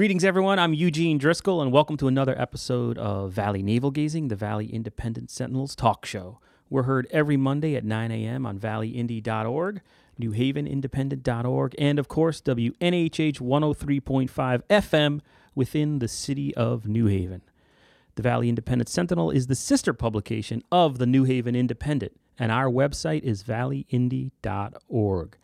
Greetings, everyone. I'm Eugene Driscoll, and welcome to another episode of Valley Navel Gazing, the Valley Independent Sentinels talk show. We're heard every Monday at 9 a.m. on valleyindy.org, newhavenindependent.org, and of course, WNHH 103.5 FM within the city of New Haven. The Valley Independent Sentinel is the sister publication of the New Haven Independent, and our website is valleyindy.org.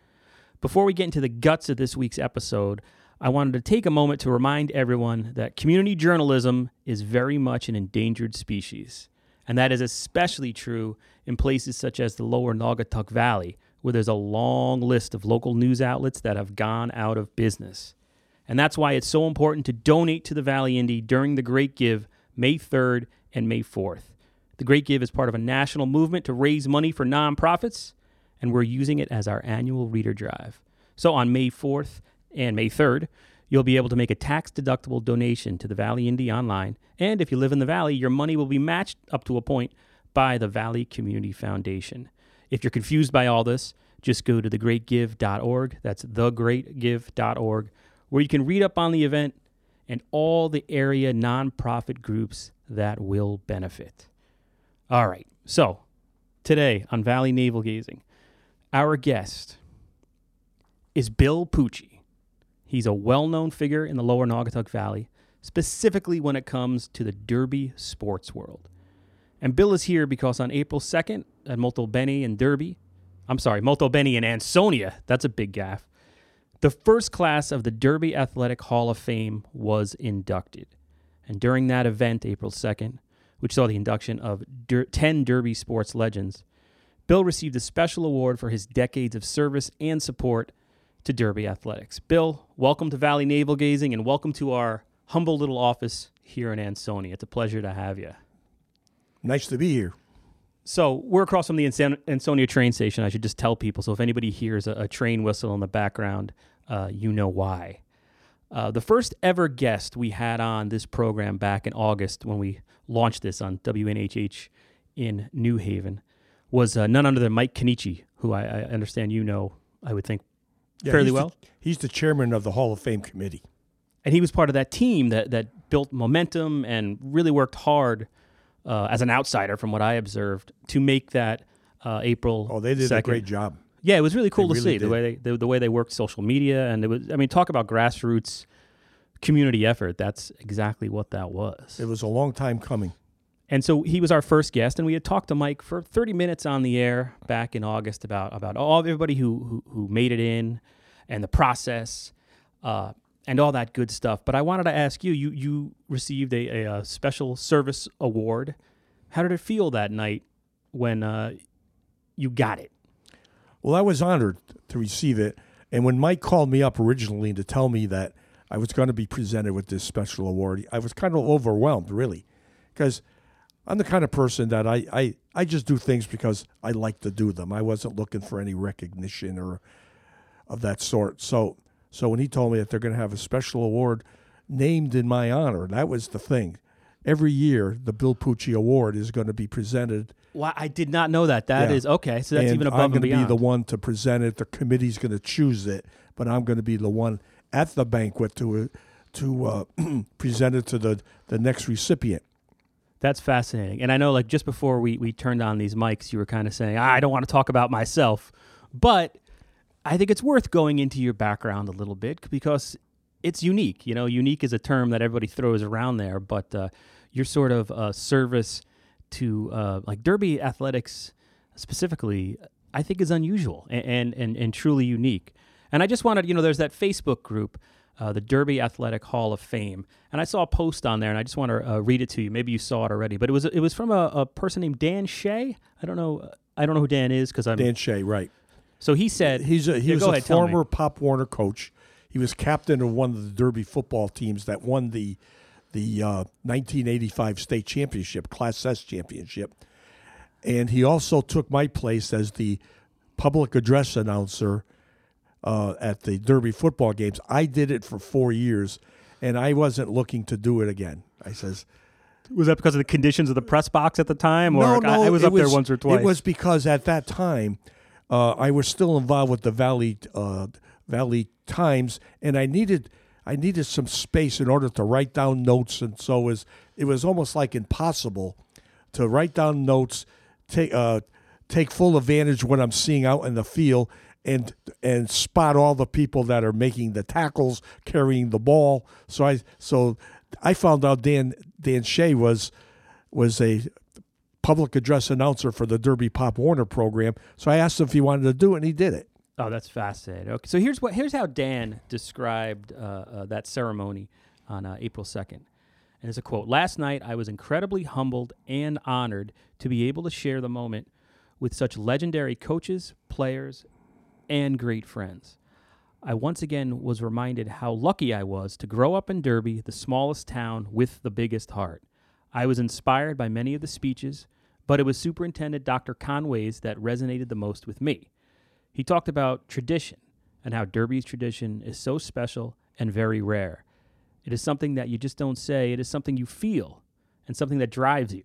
Before we get into the guts of this week's episode, I wanted to take a moment to remind everyone that community journalism is very much an endangered species. And that is especially true in places such as the lower Naugatuck Valley, where there's a long list of local news outlets that have gone out of business. And that's why it's so important to donate to the Valley Indy during the Great Give, May 3rd and May 4th. The Great Give is part of a national movement to raise money for nonprofits, and we're using it as our annual reader drive. So on May 4th and May 3rd, you'll be able to make a tax deductible donation to the Valley Indy online. And if you live in the Valley, your money will be matched up to a point by the Valley Community Foundation. If you're confused by all this, just go to thegreatgive.org. That's thegreatgive.org, where you can read up on the event and all the area nonprofit groups that will benefit. All right, so today on Valley Navel Gazing, our guest is Bill Pucci. He's a well known figure in the lower Naugatuck Valley, specifically when it comes to the Derby sports world. And Bill is here because on April 2nd at Molto Bene in Derby, I'm sorry, Molto Bene in Ansonia, that's a big gaff, the first class of the Derby Athletic Hall of Fame was inducted. And during that event, April 2nd, which saw the induction of Der- 10 Derby sports legends, Bill received a special award for his decades of service and support to Derby Athletics. Bill, welcome to Valley Navel Gazing and welcome to our humble little office here in Ansonia. It's a pleasure to have you. Nice to be here. So we're across from the Anson- Ansonia train station. I should just tell people. So if anybody hears a, a train whistle in the background, uh, you know why. Uh, the first ever guest we had on this program back in August when we launched this on WNHH in New Haven was uh, none other than Mike Kenichi, who I, I understand you know, I would think, Yeah, fairly he's well. The, he's the chairman of the Hall of Fame committee. and he was part of that team that that built momentum and really worked hard uh, as an outsider, from what I observed, to make that uh, April. Oh, they did 2nd. a great job. Yeah, it was really cool to really see the way they the, the way they worked social media, and it was. I mean, talk about grassroots community effort. That's exactly what that was. It was a long time coming. And so he was our first guest, and we had talked to Mike for 30 minutes on the air back in August about about all everybody who who, who made it in, and the process, uh, and all that good stuff. But I wanted to ask you: you you received a, a, uh special service award. How did it feel that night when uh, you got it? Well, I was honored to receive it. And when Mike called me up originally to tell me that I was going to be presented with this special award, I was kind of overwhelmed, really, because I'm the kind of person that I, I, I just do things because I like to do them. I wasn't looking for any recognition or of that sort. So, so when he told me that they're going to have a special award named in my honor, that was the thing. Every year, the Bill Pucci Award is going to be presented Wow, I did not know that. That is Yeah. okay. So that's and even above I'm and going to be the one to present it. The committee's going to choose it, but I'm going to be the one at the banquet to to uh, present it to the the next recipient. That's fascinating. And I know, like, just before we, we turned on these mics, you were kind of saying, "Ah, I don't want to talk about myself. But I think it's worth going into your background a little bit because it's unique. You know, unique is a term that everybody throws around there, but uh, your sort of uh, service to uh, like Derby athletics specifically, I think is unusual and, and, and, and truly unique. And I just wanted, you know, there's that Facebook group, uh, the Derby Athletic Hall of Fame, and I saw a post on there, and I just want to uh, read it to you. Maybe you saw it already, but it was it was from a, a person named Dan Shea. I don't know, I don't know who Dan is because I'm. Dan Shea, right? so he said He's a, he Yeah, was a ahead, former Pop Warner coach. He was captain of one of the Derby football teams that won the the uh, 1985 state championship, Class S championship, and he also took my place as the public address announcer uh, at the Derby football games. I did it for four years, and I wasn't looking to do it again. I says, was that because of the conditions of the press box at the time, or no, no, I was it up there once or twice. It was because at that time, uh, I was still involved with the Valley uh, Valley Times, and I needed I needed some space in order to write down notes, and so it was it was almost like impossible to write down notes, take uh, take full advantage of what I'm seeing out in the field, and and spot all the people that are making the tackles, carrying the ball. So I so I found out Dan Dan Shea was was a public address announcer for the Derby Pop Warner program. So I asked him if he wanted to do it, and he did it. Oh, that's fascinating. Okay, so here's what here's how Dan described uh, uh, that ceremony on uh, April second. And it's a quote: "Last night, I was incredibly humbled and honored to be able to share the moment with such legendary coaches, players, and great friends. I once again was reminded how lucky I was to grow up in Derby, the smallest town with the biggest heart. I was inspired by many of the speeches, but it was Superintendent Dr. Conway's that resonated the most with me. He talked about tradition and how Derby's tradition is so special and very rare. It is something that you just don't say, it is something you feel and something that drives you.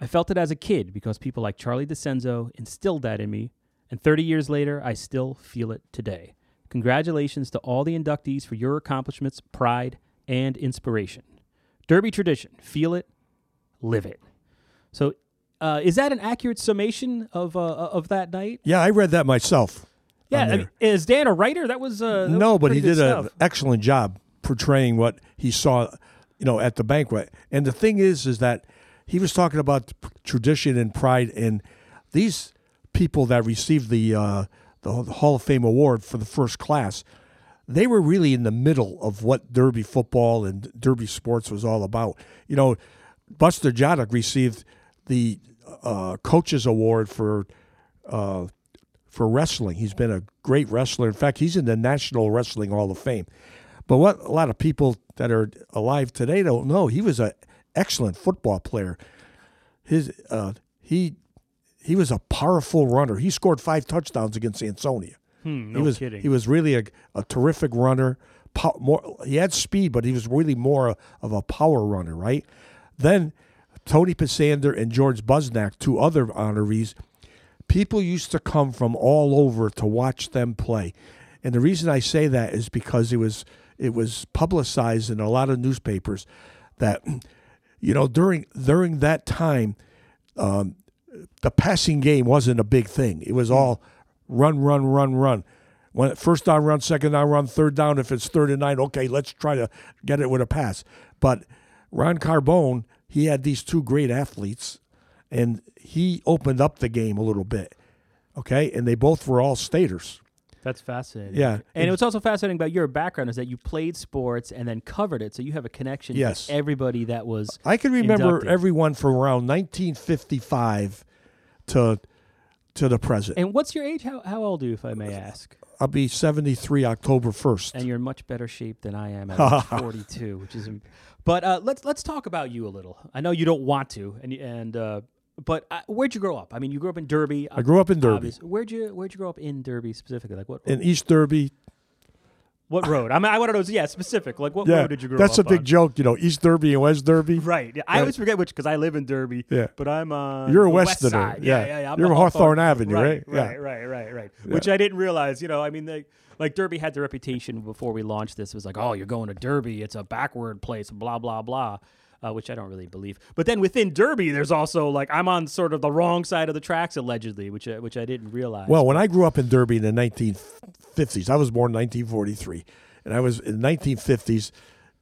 I felt it as a kid because people like Charlie DeCenzo instilled that in me, and 30 years later, I still feel it today. Congratulations to all the inductees for your accomplishments, pride, and inspiration. Derby tradition, feel it, live it. So, uh, is that an accurate summation of uh, of that night? Yeah, I read that myself. Yeah, I mean, is Dan a writer? That was uh, that no, was but he did an excellent job portraying what he saw, you know, at the banquet. And the thing is, is that he was talking about tradition and pride, and these people that received the uh, the Hall of Fame award for the first class, they were really in the middle of what Derby football and Derby sports was all about. You know, Buster Joddock received the uh, coaches award for. Uh, for wrestling. He's been a great wrestler. In fact, he's in the National Wrestling Hall of Fame. But what a lot of people that are alive today don't know, he was an excellent football player. His uh, he he was a powerful runner. He scored five touchdowns against Ansonia. Hmm, no he was kidding. he was really a, a terrific runner. Pow, more he had speed, but he was really more of a power runner, right? Then Tony Passander and George Busnack, two other honorees, people used to come from all over to watch them play. And the reason I say that is because it was it was publicized in a lot of newspapers that you know during during that time um, the passing game wasn't a big thing. It was all run, run, run, run. When first down run, second down run, third down. If it's third and nine, okay, let's try to get it with a pass. But Ron Carbone, he had these two great athletes, and he opened up the game a little bit. Okay, and they both were all staters. That's fascinating. Yeah. And it, what's also fascinating about your background is that you played sports and then covered it, so you have a connection Yes. to everybody that was. I can remember Inducted. everyone from around 1955 to to the present. And what's your age? How, how old are you, if I may ask? I'll be 73 October 1st. And you're in much better shape than I am at 42, which is. im- But uh, let's let's talk about you a little. I know you don't want to, and and uh, but uh, where'd you grow up? I mean, you grew up in Derby. I grew up in Derby. obvious- Where'd you Where'd you grow up in Derby specifically? Like what in East Derby. What road? I mean, I want to know. Yeah, specific. Like what Yeah, road did you grow that's up a big on? joke, you know. East Derby and West Derby. Right. Yeah, I always forget which because I live in Derby. Yeah. But I'm on. You're a the west Westerner, side. yeah. Yeah, yeah. I'm You're a Hawthorne Avenue, right? Right, Yeah. right, right, right. Which I didn't realize. You know, I mean, they, like Derby had the reputation before we launched this. It was like, oh, you're going to Derby. It's a backward place. Blah blah blah. Uh, which I don't really believe. But then within Derby, there's also like I'm on sort of the wrong side of the tracks allegedly, which I, which I didn't realize. Well, when I grew up in Derby in the 1950s, I was born in 1943, and I was in the 1950s,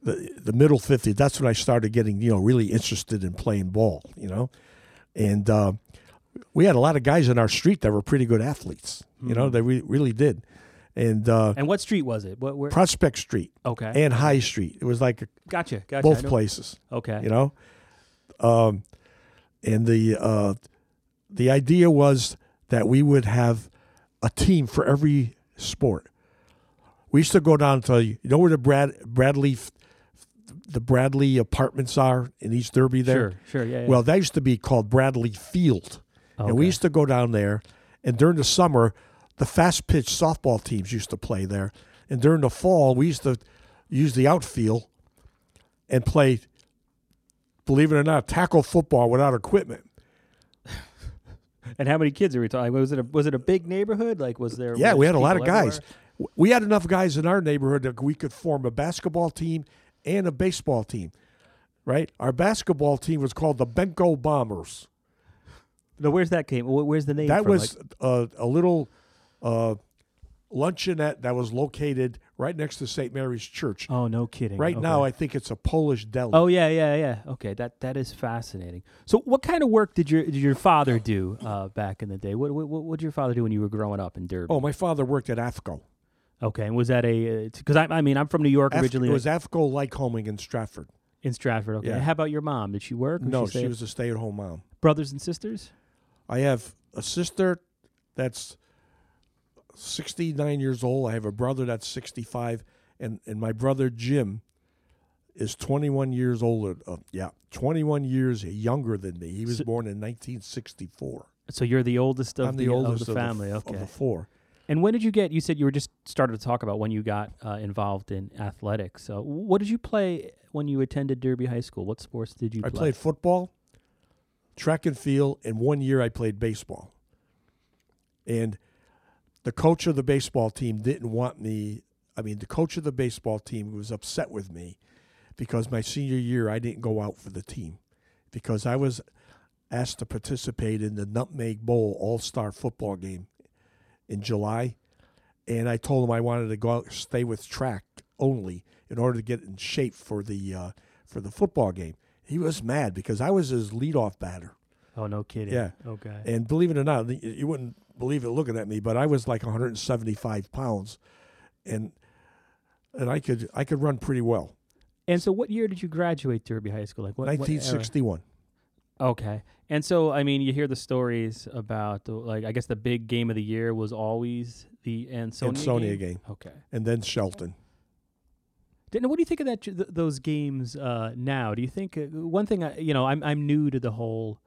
the the middle 50s. That's when I started getting you know really interested in playing ball. You know, and uh, we had a lot of guys in our street that were pretty good athletes. You know, they re- really did. And uh, and what street was it? What where? Prospect Street okay. and High Street. It was like gotcha. Gotcha. Both places. Okay. you know um and the uh the idea was that we would have a team for every sport we used to go down to you know where the brad bradley the bradley apartments are in east derby there Sure. Sure. Yeah. yeah. well that used to be called bradley field and we used to go down there and during the summer the fast pitch softball teams used to play there and during the fall we used to use the outfield and play believe it or not tackle football without equipment And how many kids are we talking? Was it a was it a big neighborhood? Like was there? Yeah, we had a lot of guys. everywhere? We had enough guys in our neighborhood that we could form a basketball team and a baseball team. Right? Our basketball team was called the Benko Bombers. No, where's that came? Where's the name? That from? was Like- uh, a little uh, luncheonette that was located right next to St. Mary's Church. oh, no kidding. right Okay. now, I think it's a Polish deli. Oh yeah, yeah, yeah. Okay, that that is fascinating. So, what kind of work did your did your father do uh, back in the day? What what what did your father do when you were growing up in Derby? Oh, my father worked at Avco. okay. And was that a because I I mean I'm from New York Af- originally it was Avco Lycoming in Stratford. in Stratford. Okay. Yeah. How about your mom? Did she work? No, stay- she was a stay-at-home mom. brothers and sisters. I have a sister that's 69 years old. I have a brother that's 65, and and my brother Jim is 21 years older. Uh, yeah, 21 years younger than me. He was So- born in 1964. So you're the oldest of I'm the, the, oldest of the family. of the, okay. of the four. And when did you get? You said you were just started to talk about when you got uh, involved in athletics. So, what did you play when you attended Derby High School? What sports did you I play? played football, track and field, and one year I played baseball. And the coach of the baseball team didn't want me. I mean, the coach of the baseball team was upset with me because my senior year I didn't go out for the team because I was asked to participate in the Nutmeg Bowl All Star football game in July. And I told him I wanted to go out, stay with track only in order to get in shape for the uh, for the football game. He was mad because I was his leadoff batter. Oh, no kidding. Yeah. Okay. And believe it or not, you- you wouldn't believe it looking at me, but I was like 175 pounds, and and I could I could run pretty well. And so, what year did you graduate Derby High School? Like what? what 1961. Okay. And so, I mean, you hear the stories about the, like I guess the big game of the year was always the Ansonia, Ansonia game. game. Okay. and then Shelton. Didn't what do you think of that? th- those games uh, now? Do you think uh, one thing? I, you know, I'm I'm new to the whole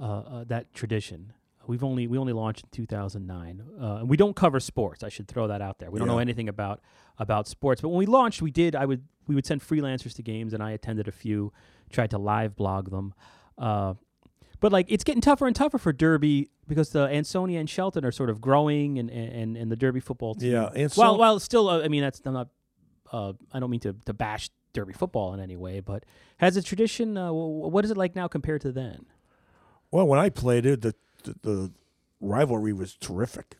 uh, uh, that tradition. We've only we only launched in 2009. Uh, and we don't cover sports. I should throw that out there. We don't know anything about about sports. But when we launched, we did. I would we would send freelancers to games, and I attended a few. Tried to live blog them. Uh, but like it's getting tougher and tougher for Derby because the Ansonia and Shelton are sort of growing, and and, and the Derby football team. Yeah, and Well, so well, still, uh, I mean, that's I'm not. Uh, I don't mean to, to bash Derby football in any way, but has a tradition? Uh, what is it like now compared to then? well when I played it, the the, the rivalry was terrific.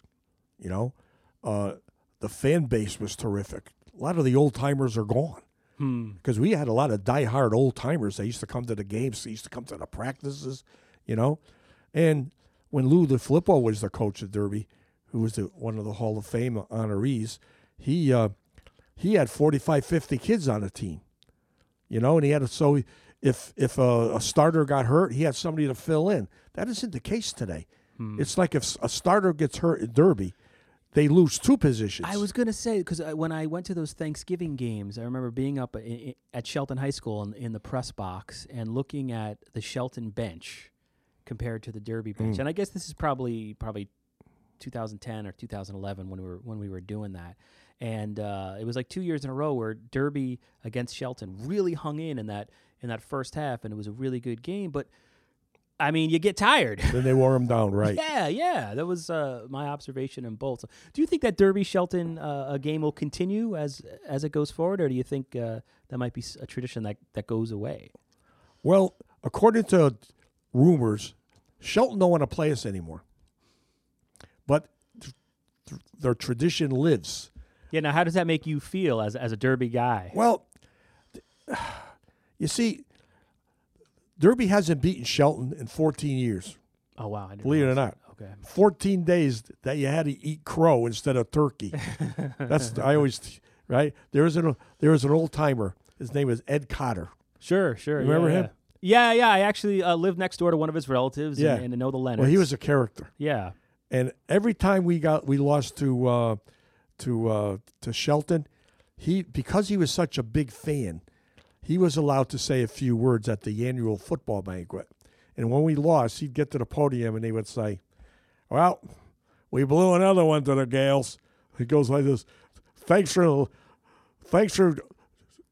You know, uh, the fan base was terrific. A lot of the old timers are gone. Hmm. because we had a lot of diehard old timers. They used to come to the games. They used to come to the practices, you know. And when Lou DeFilippo was the coach of Derby, who was the, one of the Hall of Fame honorees, he uh, he had 45, 50 kids on the team, you know. And he had a, so if if a, a starter got hurt, he had somebody to fill in. That isn't the case today. Hmm. It's like if a starter gets hurt in Derby, they lose two positions. I was gonna say because when I went to those Thanksgiving games, I remember being up i- i- at Shelton High School in, in the press box and looking at the Shelton bench compared to the Derby bench, Mm. and I guess this is probably probably 2010 or 2011 when we were when we were doing that, and uh, it was like two years in a row where Derby against Shelton really hung in in that in that first half, and it was a really good game, but. I mean, you get tired. then they wore him down, right? Yeah, yeah, that was uh, my observation in both. Do you think that Derby Shelton uh, a game will continue as as it goes forward, or do you think uh, that might be a tradition that, that goes away? Well, according to rumors, Shelton don't want to play us anymore. But th- th- their tradition lives. Yeah. Now, how does that make you feel as as a Derby guy? Well, th- you see, Derby hasn't beaten Shelton in 14 years. Oh wow, I didn't Believe it or not. Okay. 14 days that you had to eat crow instead of turkey. That's I always right. There was an there was an old timer. His name was Ed Cotter. Sure, sure. You remember yeah, him? Yeah, yeah. yeah. I actually uh, lived next door to one of his relatives, Yeah. and, and know the Leonards. Well, he was a character. Yeah. And every time we got we lost to uh, to uh, to Shelton, he because he was such a big fan, he was allowed to say a few words at the annual football banquet. And when we lost, he'd get to the podium and he would say, "Well, we blew another one to the Gaels." He goes like this: "Thanks for, thanks for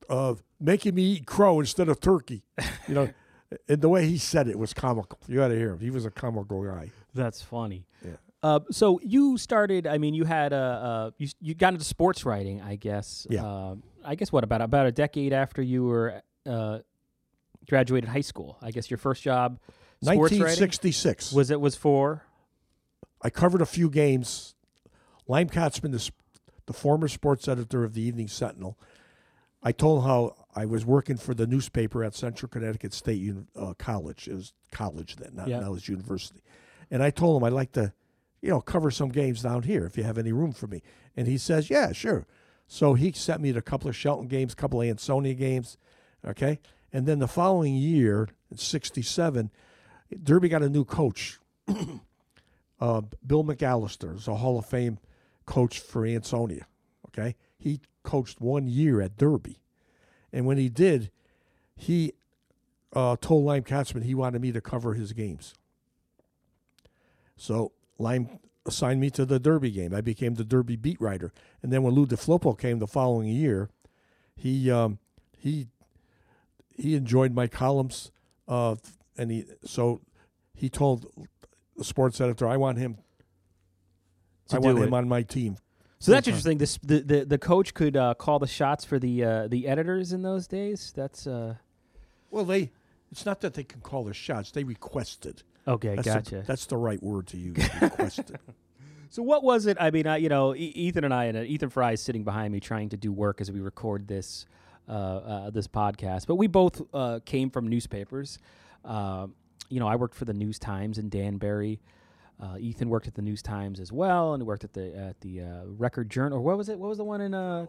uh, making me eat crow instead of turkey." You know, And the way he said it was comical. You got to hear him. He was a comical guy. That's funny. Yeah. Uh, so you started. I mean, you had a uh, you you got into sports writing, I guess. Yeah. Uh, I guess what about about a decade after you were uh, graduated high school? I guess your first job, sports writing, 1966. was it was for I covered a few games. Lime Katzman, the, the former sports editor of the Evening Sentinel, I told him how I was working for the newspaper at Central Connecticut State Uni- uh, College. It was college then, not Yeah. now it's university. And I told him I'd like to, you know, cover some games down here if you have any room for me. And he says, yeah, sure. So he sent me to a couple of Shelton games, a couple of Ansonia games, okay? And then the following year, in 67, Derby got a new coach, uh, Bill McAllister is a Hall of Fame coach for Ansonia. Okay, he coached one year at Derby, and when he did, he uh, told Lime Katzman he wanted me to cover his games. So Lime assigned me to the Derby game. I became the Derby beat writer, and then when Lou DeFilippo came the following year, he um, he he enjoyed my columns, uh, and he so he told the sports editor, I want him. To I want do him on my team. So that's interesting. This the, the the coach could uh, call the shots for the uh, the editors in those days. That's uh, Well, they. It's not that they can call the shots; they requested. Okay. That's gotcha. The, that's the right word to use. Requested. So what was it? I mean, I, you know, E- Ethan and I, and uh, Ethan Fry is sitting behind me trying to do work as we record this uh, uh, this podcast. But we both uh, came from newspapers. Uh, you know, I worked for the News Times in Danbury. Uh, Ethan worked at the News Times as well, and worked at the at the uh, Record Journal. Or what was it? What was the one in uh,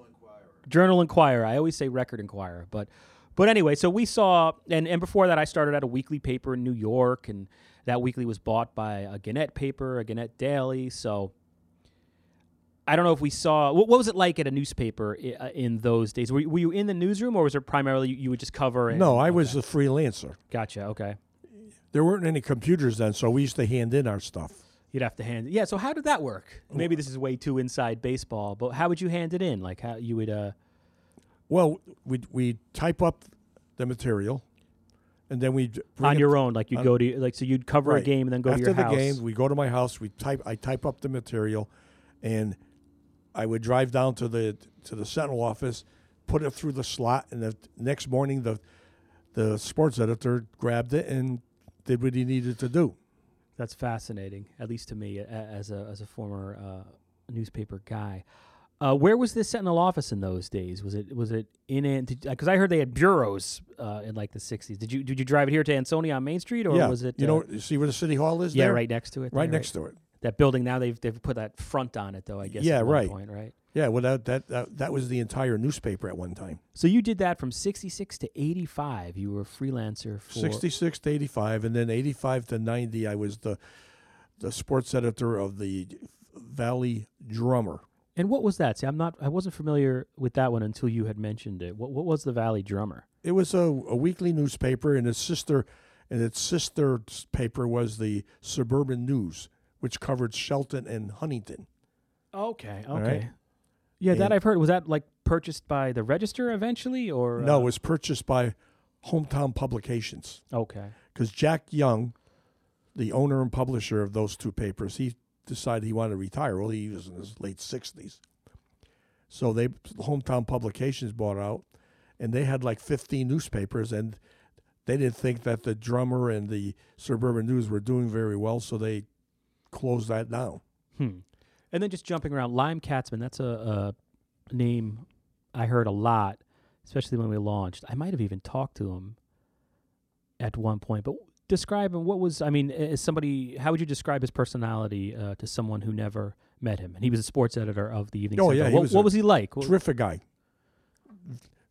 Journal Inquirer? I always say Record Inquirer, but but anyway, so we saw, and and before that, I started at a weekly paper in New York, and that weekly was bought by a Gannett paper, a Gannett Daily. So I don't know if we saw what, what was it like at a newspaper uh, in those days. Were, you- were you in the newsroom, or was it primarily you, you would just cover? And, no, I was a freelancer. Gotcha. Okay, There weren't any computers then, so we used to hand in our stuff. you'd have to hand. Yeah. So how did that work? Maybe this is way too inside baseball, but how would you hand it in? Like how you would? uh Well, we we type up the material, and then we on your own, like you'd go to like so you'd cover a game and then go after to your the house. game. We go to my house. We type. I type up the material, and I would drive down to the to the Sentinel office, put it through the slot, and the next morning the the sports editor grabbed it and did what he needed to do. That's fascinating, at least to me as a as a former uh, newspaper guy. Uh, where was this Sentinel office in those days? Was it was it in it? Because I heard they had bureaus uh, in like the '60s. Did you did you drive it here to Ansonia on Main Street, or yeah, was it? you uh, know, you see where the city hall is? yeah, there? right next to it. right there, next to it. that building. Now they've they've put that front on it, though. I guess. Yeah, right. Point, right. Yeah, well, that, that that that was the entire newspaper at one time. So you did that from '66 to '85. You were a freelancer for 66 to 85 and then 85 to 90 i was the the sports editor of the valley drummer And what was that? See, I'm not. I wasn't familiar with that one until you had mentioned it. What what was the Valley Drummer? it was a, a weekly newspaper and its sister and its sister paper was the suburban news which covered shelton and huntington Okay. Okay. right. Yeah, that I've heard. Was that like purchased by the Register eventually, or no uh, it was purchased by hometown publications okay. because jack young the owner and publisher of those two papers he decided he wanted to retire well he was in his late 60s so they hometown publications bought out and they had like 15 newspapers and they didn't think that the drummer and the suburban news were doing very well so they closed that down Hmm. And then just jumping around, Lime Katzman. That's a, a name I heard a lot, especially when we launched. I might have even talked to him at one point. But describe him. What was? I mean, as somebody, how would you describe his personality uh, to someone who never met him? And he was a sports editor of the Evening. Oh, Sentinel. yeah, he What, was what was he like? Terrific guy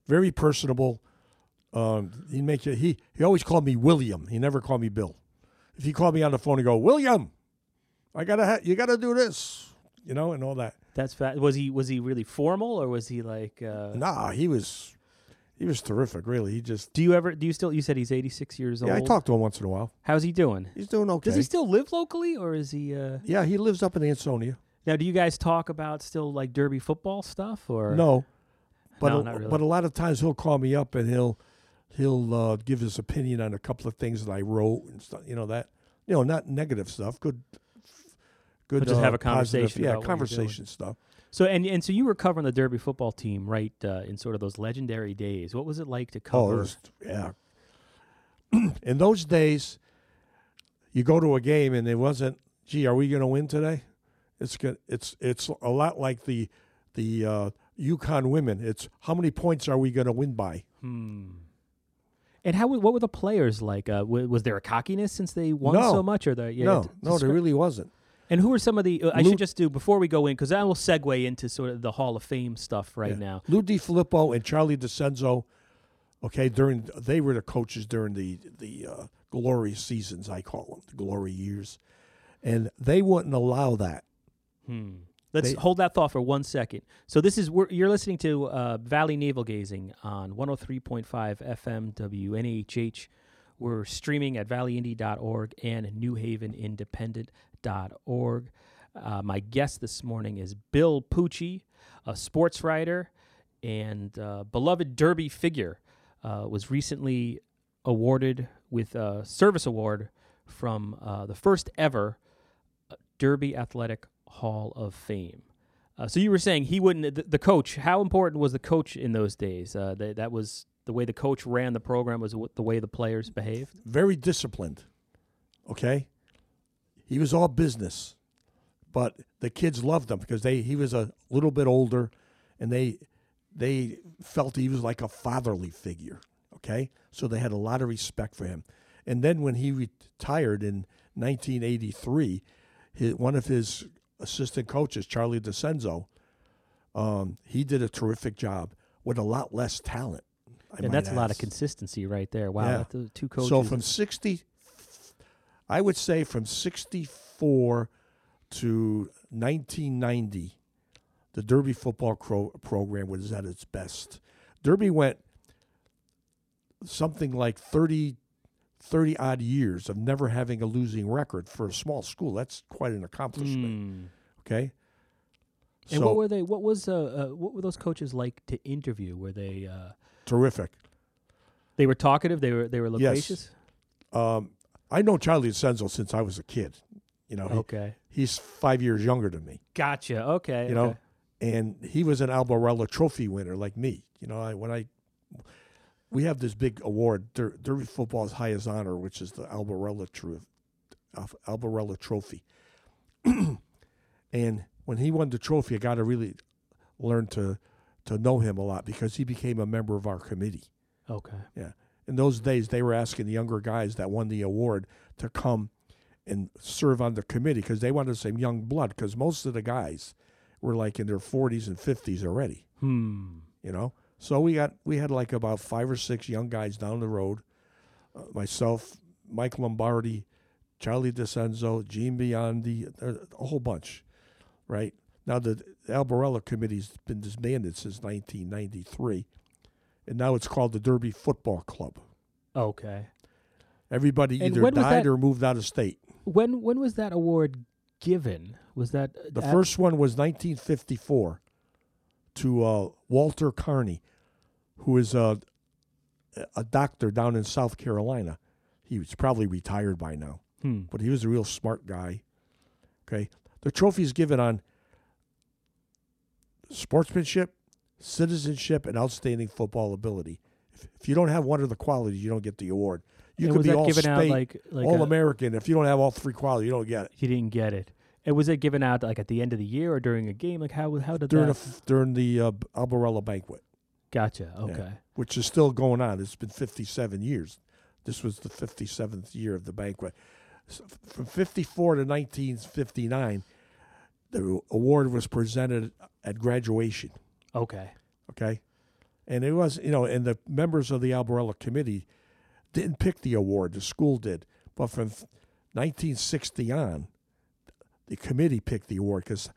very personable um, he make it, he he always called me william he never called me bill if he called me on the phone and go william i gotta ha- you gotta do this you know and all that That's fa- was he was he really formal or was he like? Uh, nah he was he was terrific really he just Do you ever? Do you still? You said he's eighty six years old. yeah i talk to him once in a while How's he doing? he's doing okay Does he still live locally, or is he? Uh, yeah he lives up in ansonia now, do you guys talk about still like Derby football stuff, or no but No, a, not really. but a lot of times he'll call me up and he'll he'll uh, give his opinion on a couple of things that I wrote and stuff. You know that you know not negative stuff. Good, good. But just uh, have a positive- conversation Yeah, you're doing. conversation stuff. So and and so you were covering the Derby football team, right? Uh, in sort of those legendary days. What was it like to Oh, cover? it was, yeah. In those days, you go to a game and it wasn't, gee, are we going to win today? It's good. It's it's a lot like the the uh, UConn women. It's how many points are we going to win by? Hmm. And how? What were the players like? Uh, was there a cockiness since they won No. so much, or the yeah, no, no, there really wasn't. And who are some of the? Uh, I Lou- should just do before we go in because that will segue into sort of the Hall of Fame stuff right Yeah. now. Lou DeFilippo and Charlie DeCenzo, okay, during they were the coaches during the the uh, glory seasons. I call them the glory years, and they wouldn't allow that. Hmm. Let's They- hold that thought for one second. So this is we're, you're listening to uh, Valley Navel Gazing on 103.5 FM WNHH. We're streaming at valleyindy.org and newhavenindependent.org. Uh, my guest this morning is Bill Pucci, a sports writer and uh, beloved Derby figure. Uh, was recently awarded with a service award from uh, the first ever Derby Athletic Hall of Fame. Uh, so you were saying he wouldn't the, the coach. How important was the coach in those days? Uh, they, that was the way the coach ran the program was the way the players behaved. very disciplined. Okay, he was all business, but the kids loved him because they he was a little bit older, and they they felt he was like a fatherly figure. Okay, so they had a lot of respect for him. And then when he retired in 1983, his, one of his assistant coaches, Charlie DeCenzo, um, he did a terrific job with a lot less talent. I and that's a lot of consistency right there. Wow, Yeah. the two coaches. So from 60, I would say from 64 to 1990, the Derby football cro- program was at its best. Derby went something like 30, 30 odd years of never having a losing record for a small school. That's quite an accomplishment. Hmm. Okay. And so what were they? What was uh, uh, what were those coaches like to interview? Were they uh, terrific. they were talkative? They were they were Yes. loquacious. Um, I know Charlie Senzo since I was a kid. You know, he- Okay, he's five years younger than me. gotcha. Okay, you know, and he was an Albarella Trophy winner like me. You know, I, when I we have this big award, Der- Derby Football's highest honor, which is the Albarella Tro- Albarella Trophy. and when he won the trophy, I got to really learn to to know him a lot because he became a member of our committee. okay. Yeah. In those days, they were asking the younger guys that won the award to come and serve on the committee because they wanted some young blood because most of the guys were like in their 40s and 50s already, Hmm. you know? So we got we had like about five or six young guys down the road. Uh, myself, Mike Lombardi, Charlie DeCenzo, Gene Biondi, uh, a whole bunch, right? Now the Albarella committee's been disbanded since 1993, and now it's called the Derby Football Club. Okay. Everybody And either died that- or moved out of state. When when was that award given? Was that The at- first one was 1954 to uh, Walter Carney, who is a, a doctor down in South Carolina. He was probably retired by now, Hmm. but he was a real smart guy. Okay. The trophy is given on sportsmanship, citizenship, and outstanding football ability. If, if you don't have one of the qualities, you don't get the award. You And could be all given out state, like like all a- American. If you don't have all three qualities, you don't get it. you didn't get it? And was it given out like at the end of the year or during a game? Like how how did during that? the f- during the uh, Albarella banquet, gotcha. Okay. which is still going on. It's been 57 years. This was the 57th year of the banquet. So from 54 to 1959, the award was presented at graduation. Okay. Okay, and it was you know, and the members of the Albarella committee didn't pick the award. The school did, but from 1960 on, the committee picked the award because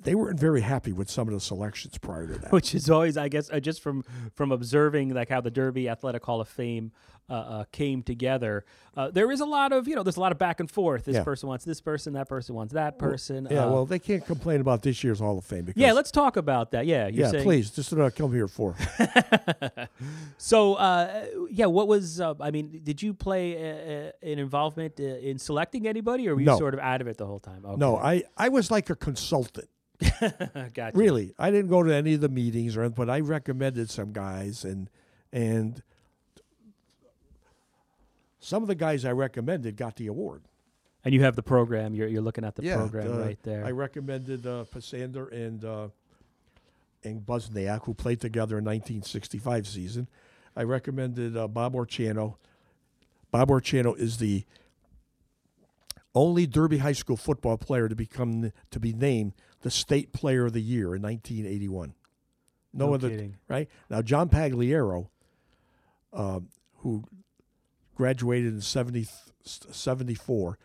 they weren't very happy with some of the selections prior to that. Which is always, I guess, uh, just from from observing like how the Derby Athletic Hall of Fame uh, uh, came together. Uh, there is a lot of you know, there's a lot of back and forth. This Yeah. person wants this person, that person wants that person. Yeah, Uh, well, they can't complain about this year's Hall of Fame. Because, yeah. Let's talk about that. Yeah, yeah, saying, please. This is what I come here for. So, uh, yeah, what was? Uh, I mean, did you play uh, uh, an involvement uh, in selecting anybody, or were you No. sort of out of it the whole time? Okay. No, I, I was like a consultant. gotcha. Really, I didn't go to any of the meetings or anything, but I recommended some guys, and and some of the guys I recommended got the award. And you have the program. You're you're looking at the Yeah, program uh, right there. I recommended uh, Pasander and uh, and Buzniak, who played together in 1965 season. I recommended uh, Bob Orchano. Bob Orchano is the only Derby High School football player to become to be named the state player of the year in 1981. No, No other kidding. right now. John Pagliaro, um, who graduated in 70, 74,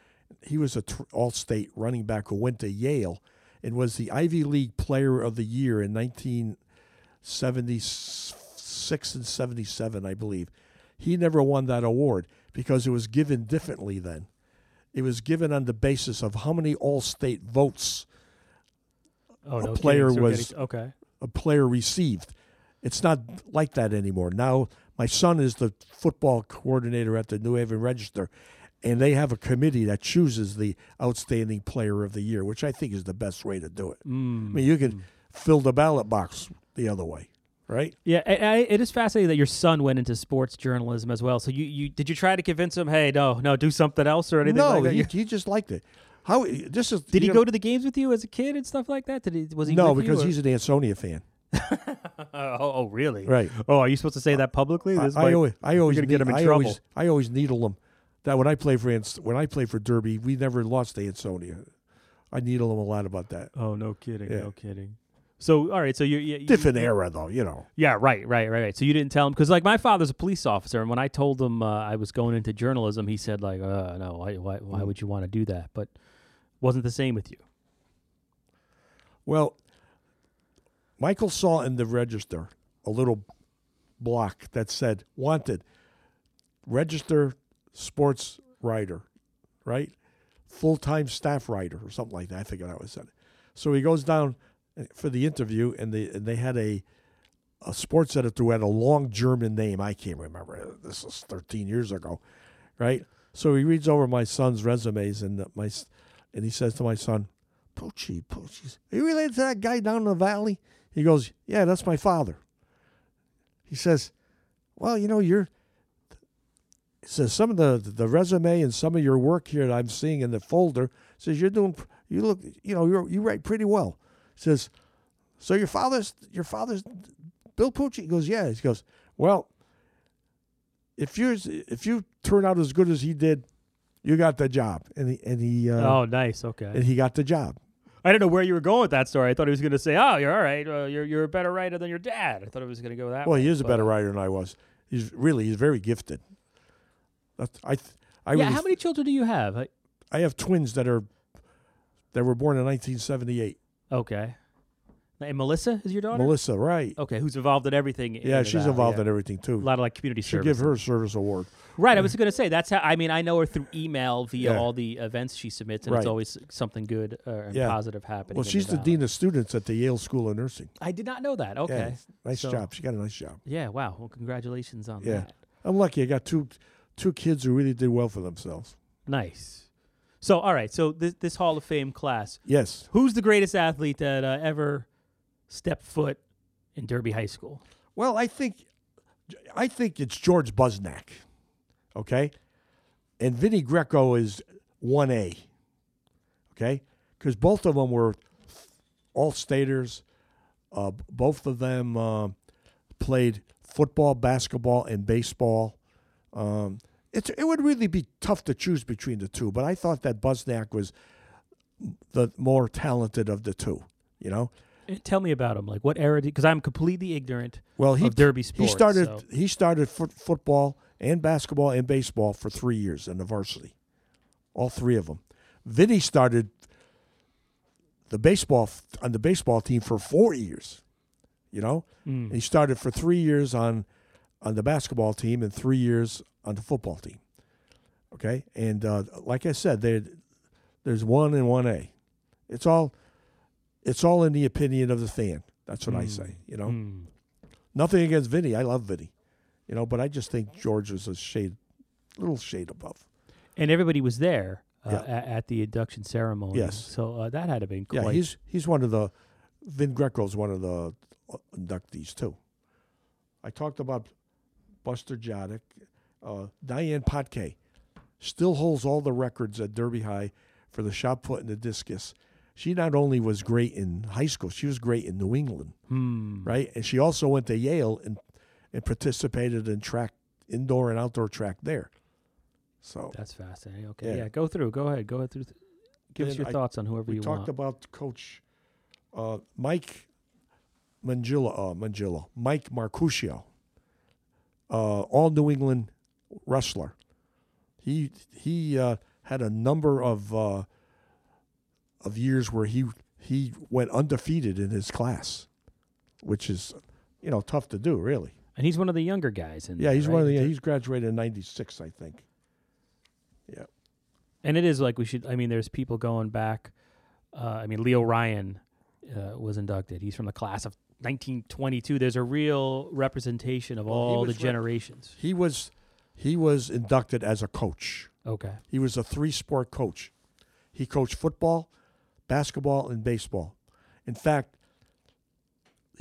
he was a tr- all-state running back who went to Yale and was the Ivy League Player of the Year in 1976 and 77, I believe. He never won that award because it was given differently then. It was given on the basis of how many all-state votes oh, a no player kidding. Was- okay. a player received. It's not like that anymore. Now, my son is the football coordinator at the New Haven Register, and they have a committee that chooses the outstanding player of the year, which I think is the best way to do it. Mm. I mean, you could fill the ballot box the other way, right? Yeah, I, I, it is fascinating that your son went into sports journalism as well. So you, you did you try to convince him? Hey, no, no, do something else or anything no, like that? he, he just liked it. How this is? did he you go to the games with you as a kid and stuff like that? Did he? Was he? No, because he's an Ansonia fan, oh, oh, really? right? Oh, are you supposed to say that publicly? I, This I might- always, I always gonna get need- him in I trouble. Always, I always needle them. That when I play for when I play for Derby, we never lost to Ansonia. I needle them a lot about that. oh, no kidding, Yeah. no kidding. So, all right, so you, you you- Different era, though, you know. Yeah, right, right, right, right. So you didn't tell him because, like, my father's a police officer, and when I told him uh, I was going into journalism, he said, like, uh, no, why, why, why Mm. would you want to do that? But wasn't the same with you. Well, Michael saw in the register a little block that said "Wanted, register sports writer, right? Full time staff writer or something like that." I think that was it. So he goes down for the interview, and they and they had a a sports editor who had a long German name. I can't remember. This was 13 years ago, right? So he reads over my son's resumes, and my and he says to my son, Pucci, Pucci, are you related to that guy down in the valley? He goes, Yeah, that's my father. He says, Well, you know, you're. He says some of the the resume and some of your work here that I'm seeing in the folder says you're doing. You look, you know, you you write pretty well. He says, so your father's your father's Bill Pucci. He goes, yeah. He goes, well, if you if you turn out as good as he did, you got the job. And he and he uh, oh, nice. Okay. and he got the job. I didn't know where you were going with that story. I thought he was going to say, "Oh, you're all right. Uh, you're you're a better writer than your dad." I thought it was going to go that Well, way. he is a better uh, writer than I was. He's really he's very gifted. That's, I th- I yeah. really How many children do you have? I- I have twins that are that were born in 1978. Okay. And Melissa is your daughter. Melissa, right? Okay, who's involved in everything? in yeah, she's involved yeah. in everything too. a lot of like community Should service. give her a service award. Right, I was going to say that's how. I mean, I know her through email via Yeah. all the events she submits, and it's Right. always something good uh, and Yeah. positive happening. Well, in she's the Valley. dean of students at the Yale School of Nursing. I did not know that. Okay. Yeah, nice So- job. She got a nice job. Yeah. Wow. Well, congratulations on Yeah. that. I'm lucky. I got two two kids who really did well for themselves. Nice. So, all right. So this this Hall of Fame class, Yes. who's the greatest athlete that uh, ever stepped foot in Derby High School? Well, I think I think it's George Buznak. Okay? And Vinny Greco is 1A. Okay? Cuz both of them were all staters. Uh, both of them uh, played football, basketball, and baseball. Um, it's, it would really be tough to choose between the two, but I thought that Buznak was the more talented of the two. You know, tell me about him. Like what era? Because I'm completely ignorant well he of Derby He started. so- He started foot, football and basketball and baseball for three years in the varsity, all three of them. Vinny started the baseball on the baseball team for four years. You know, Mm. he started for three years on on the basketball team and three years on the football team. Okay, and uh, like I said, there there's one and one A. It's all it's all in the opinion of the fan. That's what I Mm. say. You know, Hmm. nothing against Vinny. I love Vinny. You know, but I just think George was a shade, little shade above. And everybody was there uh, Yeah. at, the induction ceremony. Yes. So uh, that had to be quite. Yeah, he's he's one of the Vin Greco's one of the uh, inductees too. I talked about Buster Jodick, uh, Diane Potke, still holds all the records at Derby High for the shot put and the discus. She not only was great in high school, she was great in New England, Hmm. right? And she also went to Yale and and participated in track, indoor and outdoor track there. So That's fascinating. Okay, Yeah. yeah. Go through. Go ahead. Go ahead through. Give us your I- thoughts on whoever we you talked want. about Coach uh, Mike Mangilla, uh, Mangilla, Mike Marcuscio, uh, all New England wrestler. He he uh, had a number of uh, of years where he he went undefeated in his class, which is you know tough to do, really. and he's one of the younger guys. In Yeah, there, he's right? one of the he's graduated in '96, I think. Yeah. And it is like we should. I mean, there's people going back. Uh, I mean, Leo Ryan uh, was inducted. He's from the class of 1922. There's a real representation of Well, all the generations. He was he was inducted as a coach. Okay. He was a three sport coach. He coached football, basketball, and baseball. In fact,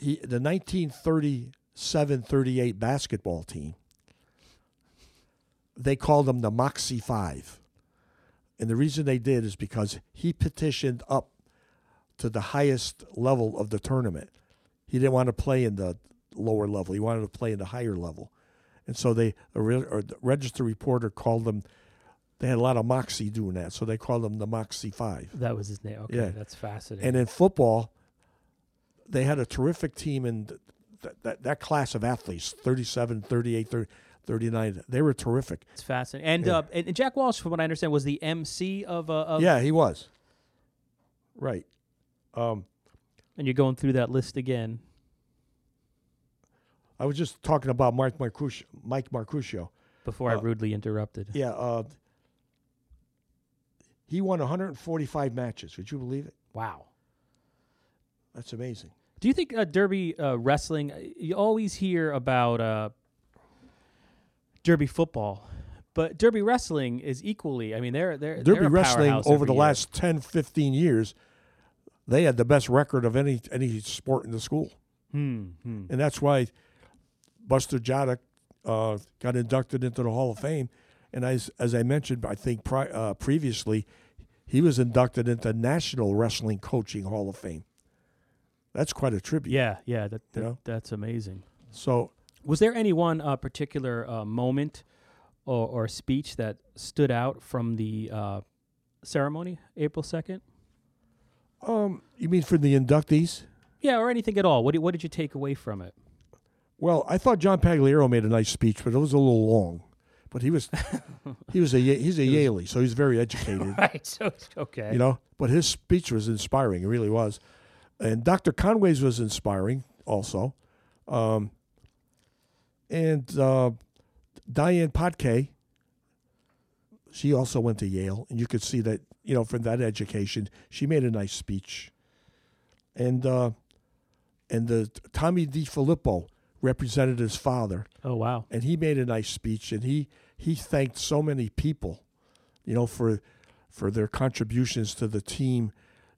he the 1937-38 basketball team, they called him the Moxie Five. And the reason they did is because he petitioned up to the highest level of the tournament. He didn't want to play in the lower level. He wanted to play in the higher level. And so they, a re- register reporter called them they had a lot of moxie doing that, so they called them the Moxie Five. That was his name. Okay, Yeah. that's fascinating. And in football, they had a terrific team in th- th- that, that class of athletes 37, 38, 30, 39. They were terrific. it's fascinating. And, Yeah. uh, and Jack Walsh, from what I understand, was the MC of. Uh, of yeah, he was. Right. Um, And you're going through that list again. I was just talking about Mark Marcuscio, Mike Marcuscio. Before I Uh, rudely interrupted. Yeah. Uh, he won 145 matches. Would you believe it? Wow. That's amazing. Do you think uh, Derby uh, wrestling? uh, You always hear about uh, Derby football, but Derby wrestling is equally. I mean, they're they're Derby they're wrestling over the year. last 10, 15 years, they had the best record of any any sport in the school. Hmm, hmm. And that's why Buster Jodick uh, got inducted into the Hall of Fame. And as as I mentioned, I think pri- uh, previously, he was inducted into National Wrestling Coaching Hall of Fame. That's quite a tribute. Yeah, yeah. That, You know? that's amazing. So Was there any one uh, particular uh, moment or, or speech that stood out from the uh, ceremony, April second? um, you mean for the inductees? Yeah, or anything at all. What did, what did you take away from it? Well, I thought John Pagliaro made a nice speech, but it was a little long. But he was he was a he's a Yaley, so he's very educated. Right. So okay. you know. But his speech was inspiring; it really was. And Dr. Conway's was inspiring also. Um, and uh, Diane Potke, she also went to Yale, and you could see that you know from that education, she made a nice speech. And uh, and the Tommy DeFilippo represented his father, oh wow. and he made a nice speech and he he thanked so many people you know for for their contributions to the team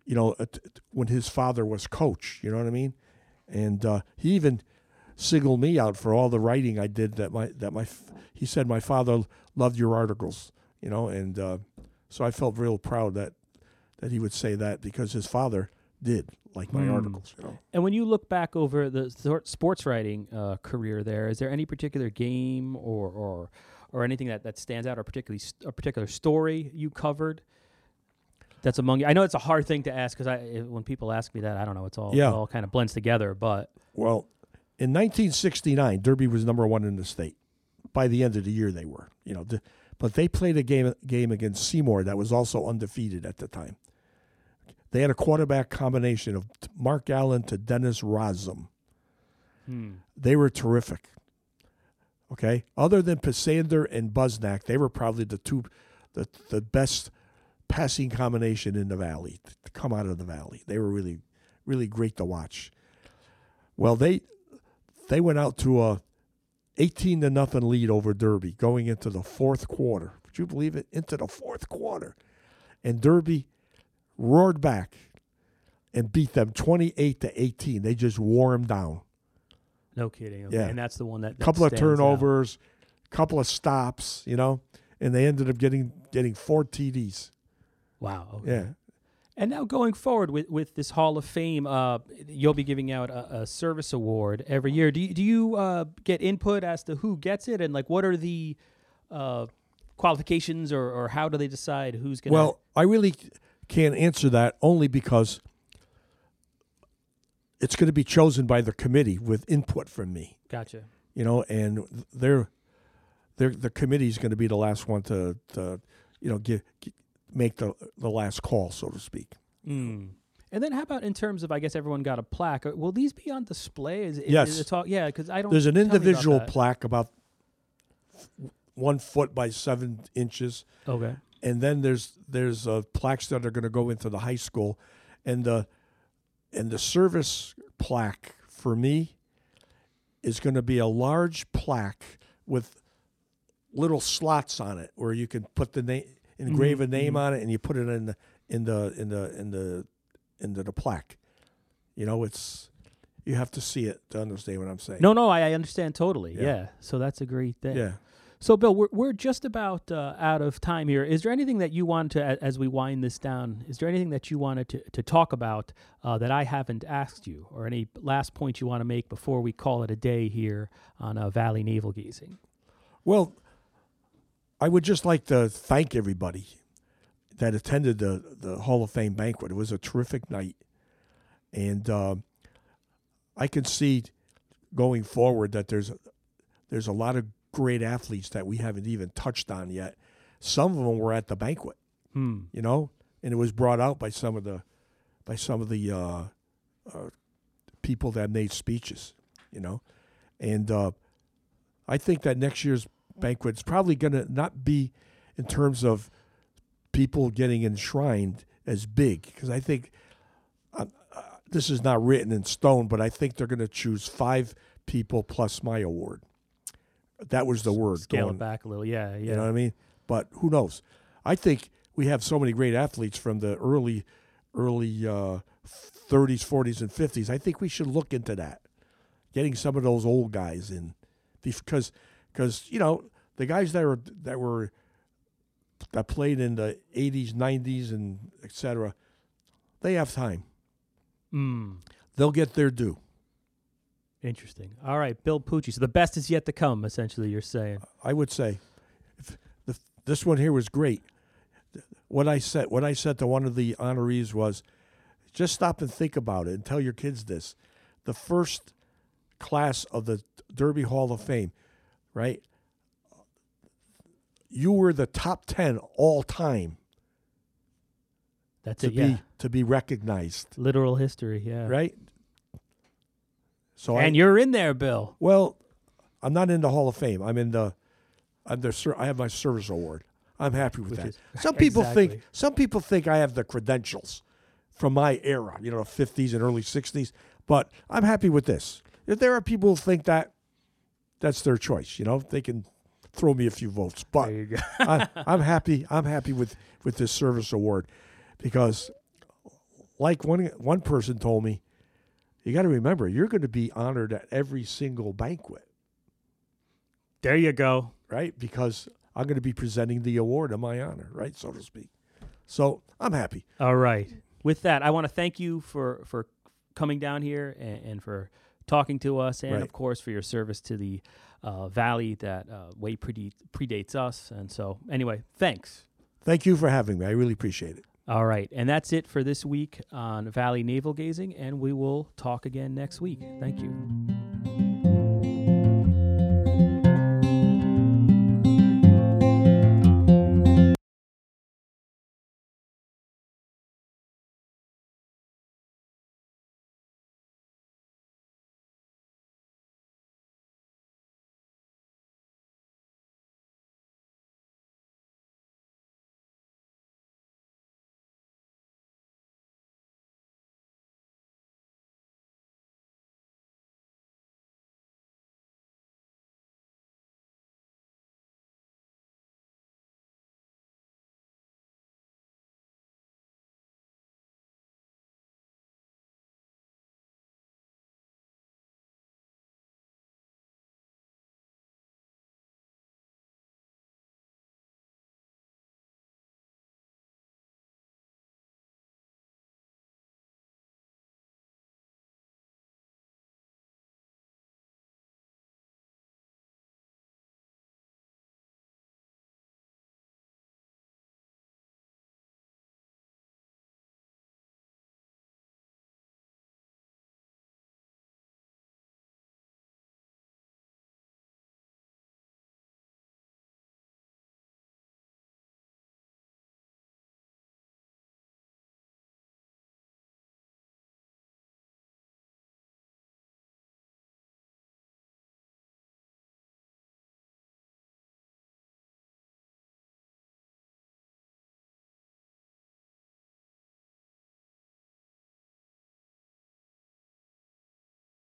you know at- when his father was coach you know what i mean and uh, he even singled me out for all the writing i did that my that my he said my father loved your articles you know and uh, so i felt real proud that that he would say that because his father did like my Hmm. articles you know And when you look back over the sor- sports writing uh, career, there is there any particular game or or or anything that, that stands out, or particularly st- a particular story you covered that's among you? I know it's a hard thing to ask because I eh, when people ask me that, I don't know. It's all Yeah. it all kind of blends together. But Well, in 1969, Derby was number one in the state. By the end of the year, they were. You know, the, but they played a game game against Seymour that was also undefeated at the time. They had a quarterback combination of Mark Allen to Dennis Rozum. hmm, They were terrific. Okay, other than Pisander and Busnack, they were probably the two, the the best passing combination in the valley to come out of the valley. They were really, really great to watch. Well, they they went out to a eighteen to nothing lead over Derby going into the fourth quarter. Would you believe it? Into the fourth quarter, and Derby roared back and beat them twenty eight to eighteen. They just wore them down. No kidding. Okay. Yeah. And that's the one that, that couple of out. turnovers, couple of stops, you know, and they ended up getting getting four TDs. Wow. Okay. Yeah. And now going forward with, with this Hall of Fame, uh, you'll be giving out a, a service award every year. Do you, do you uh, get input as to who gets it and like what are the uh, qualifications or, or how do they decide who's going to? Well, I really can't answer that only because it's going to be chosen by the committee with input from me, gotcha. you know, and they're, they're the committee is going to be the last one to, to you know, give, make the the last call, so to speak. Mm. And then how about in terms of I guess everyone got a plaque? Uh, Will these be on display? Is, is- Yes. Is talk, yeah, because I don't. There's an individual plaque about one foot by seven inches, Okay. And then there's there's uh, plaques that are going to go into the high school, and the and the service plaque for me is going to be a large plaque with little slots on it where you can put the name engrave a name on it and you put it in the in the in the in the into the plaque you know it's you have to see it to understand what i'm saying No, no, I, I understand totally. Yeah. Yeah. So that's a great thing. yeah So, Bill, we're, we're just about uh, out of time here. Is there anything that you want to, as we wind this down, is there anything that you wanted to, to talk about uh, that I haven't asked you, or any last point you want to make before we call it a day here on uh, Valley Navel Gazing? Well, I would just like to thank everybody that attended the, the Hall of Fame banquet. It was a terrific night. And um I can see going forward that there's there's a lot of great athletes that we haven't even touched on yet. Some of them were at the banquet, Hmm. you know, and it was brought out by some of the by some of the uh, uh, people that made speeches, you know, and uh, I think that next year's banquet is probably going to not be in terms of people getting enshrined as big because I think uh, uh, this is not written in stone, but I think they're going to choose five people plus my award. That was the word. Scale going- it back a little. Yeah, yeah. you know what I mean? But who knows? I think we have so many great athletes from the early, early uh, 30s, 40s, and 50s. I think we should look into that, getting some of those old guys in, because, because you know the guys that were that were that played in the 80s, 90s, and etc. they have time. Hmm. They'll get their due. Interesting. All right, Bill Pucci. So the best is yet to come, essentially, you're saying. I would say, if the, this one here was great. What I said, what I said to one of the honorees was, just stop and think about it and tell your kids this: the first class of the Derby Hall of Fame, right? You were the top ten all time That's to it, yeah. be to be recognized, Literal history, yeah. right? So And I, you're in there, Bill. Well, I'm not in the Hall of Fame. I'm in the, I'm the I have my service award. I'm happy with Which that. is- some people think some people think I have the credentials from my era, you know, 50s and early 60s. But I'm happy with this. If there are people who think that, that's their choice. You know, they can throw me a few votes. But There you go. I, I'm happy. I'm happy with with this service award because, like one one person told me, you got to remember you're going to be honored at every single banquet, there you go. right? Because I'm going to be presenting the award in my honor, right, so to speak. So I'm happy. All right. With that, I want to thank you for for coming down here and, and for talking to us, and Right. of course for your service to the uh, valley that uh, way prede- predates us. And so, anyway, thanks. Thank you for having me. I really appreciate it. All right, and that's it for this week on Valley Navel Gazing, and we will talk again next week. Thank you.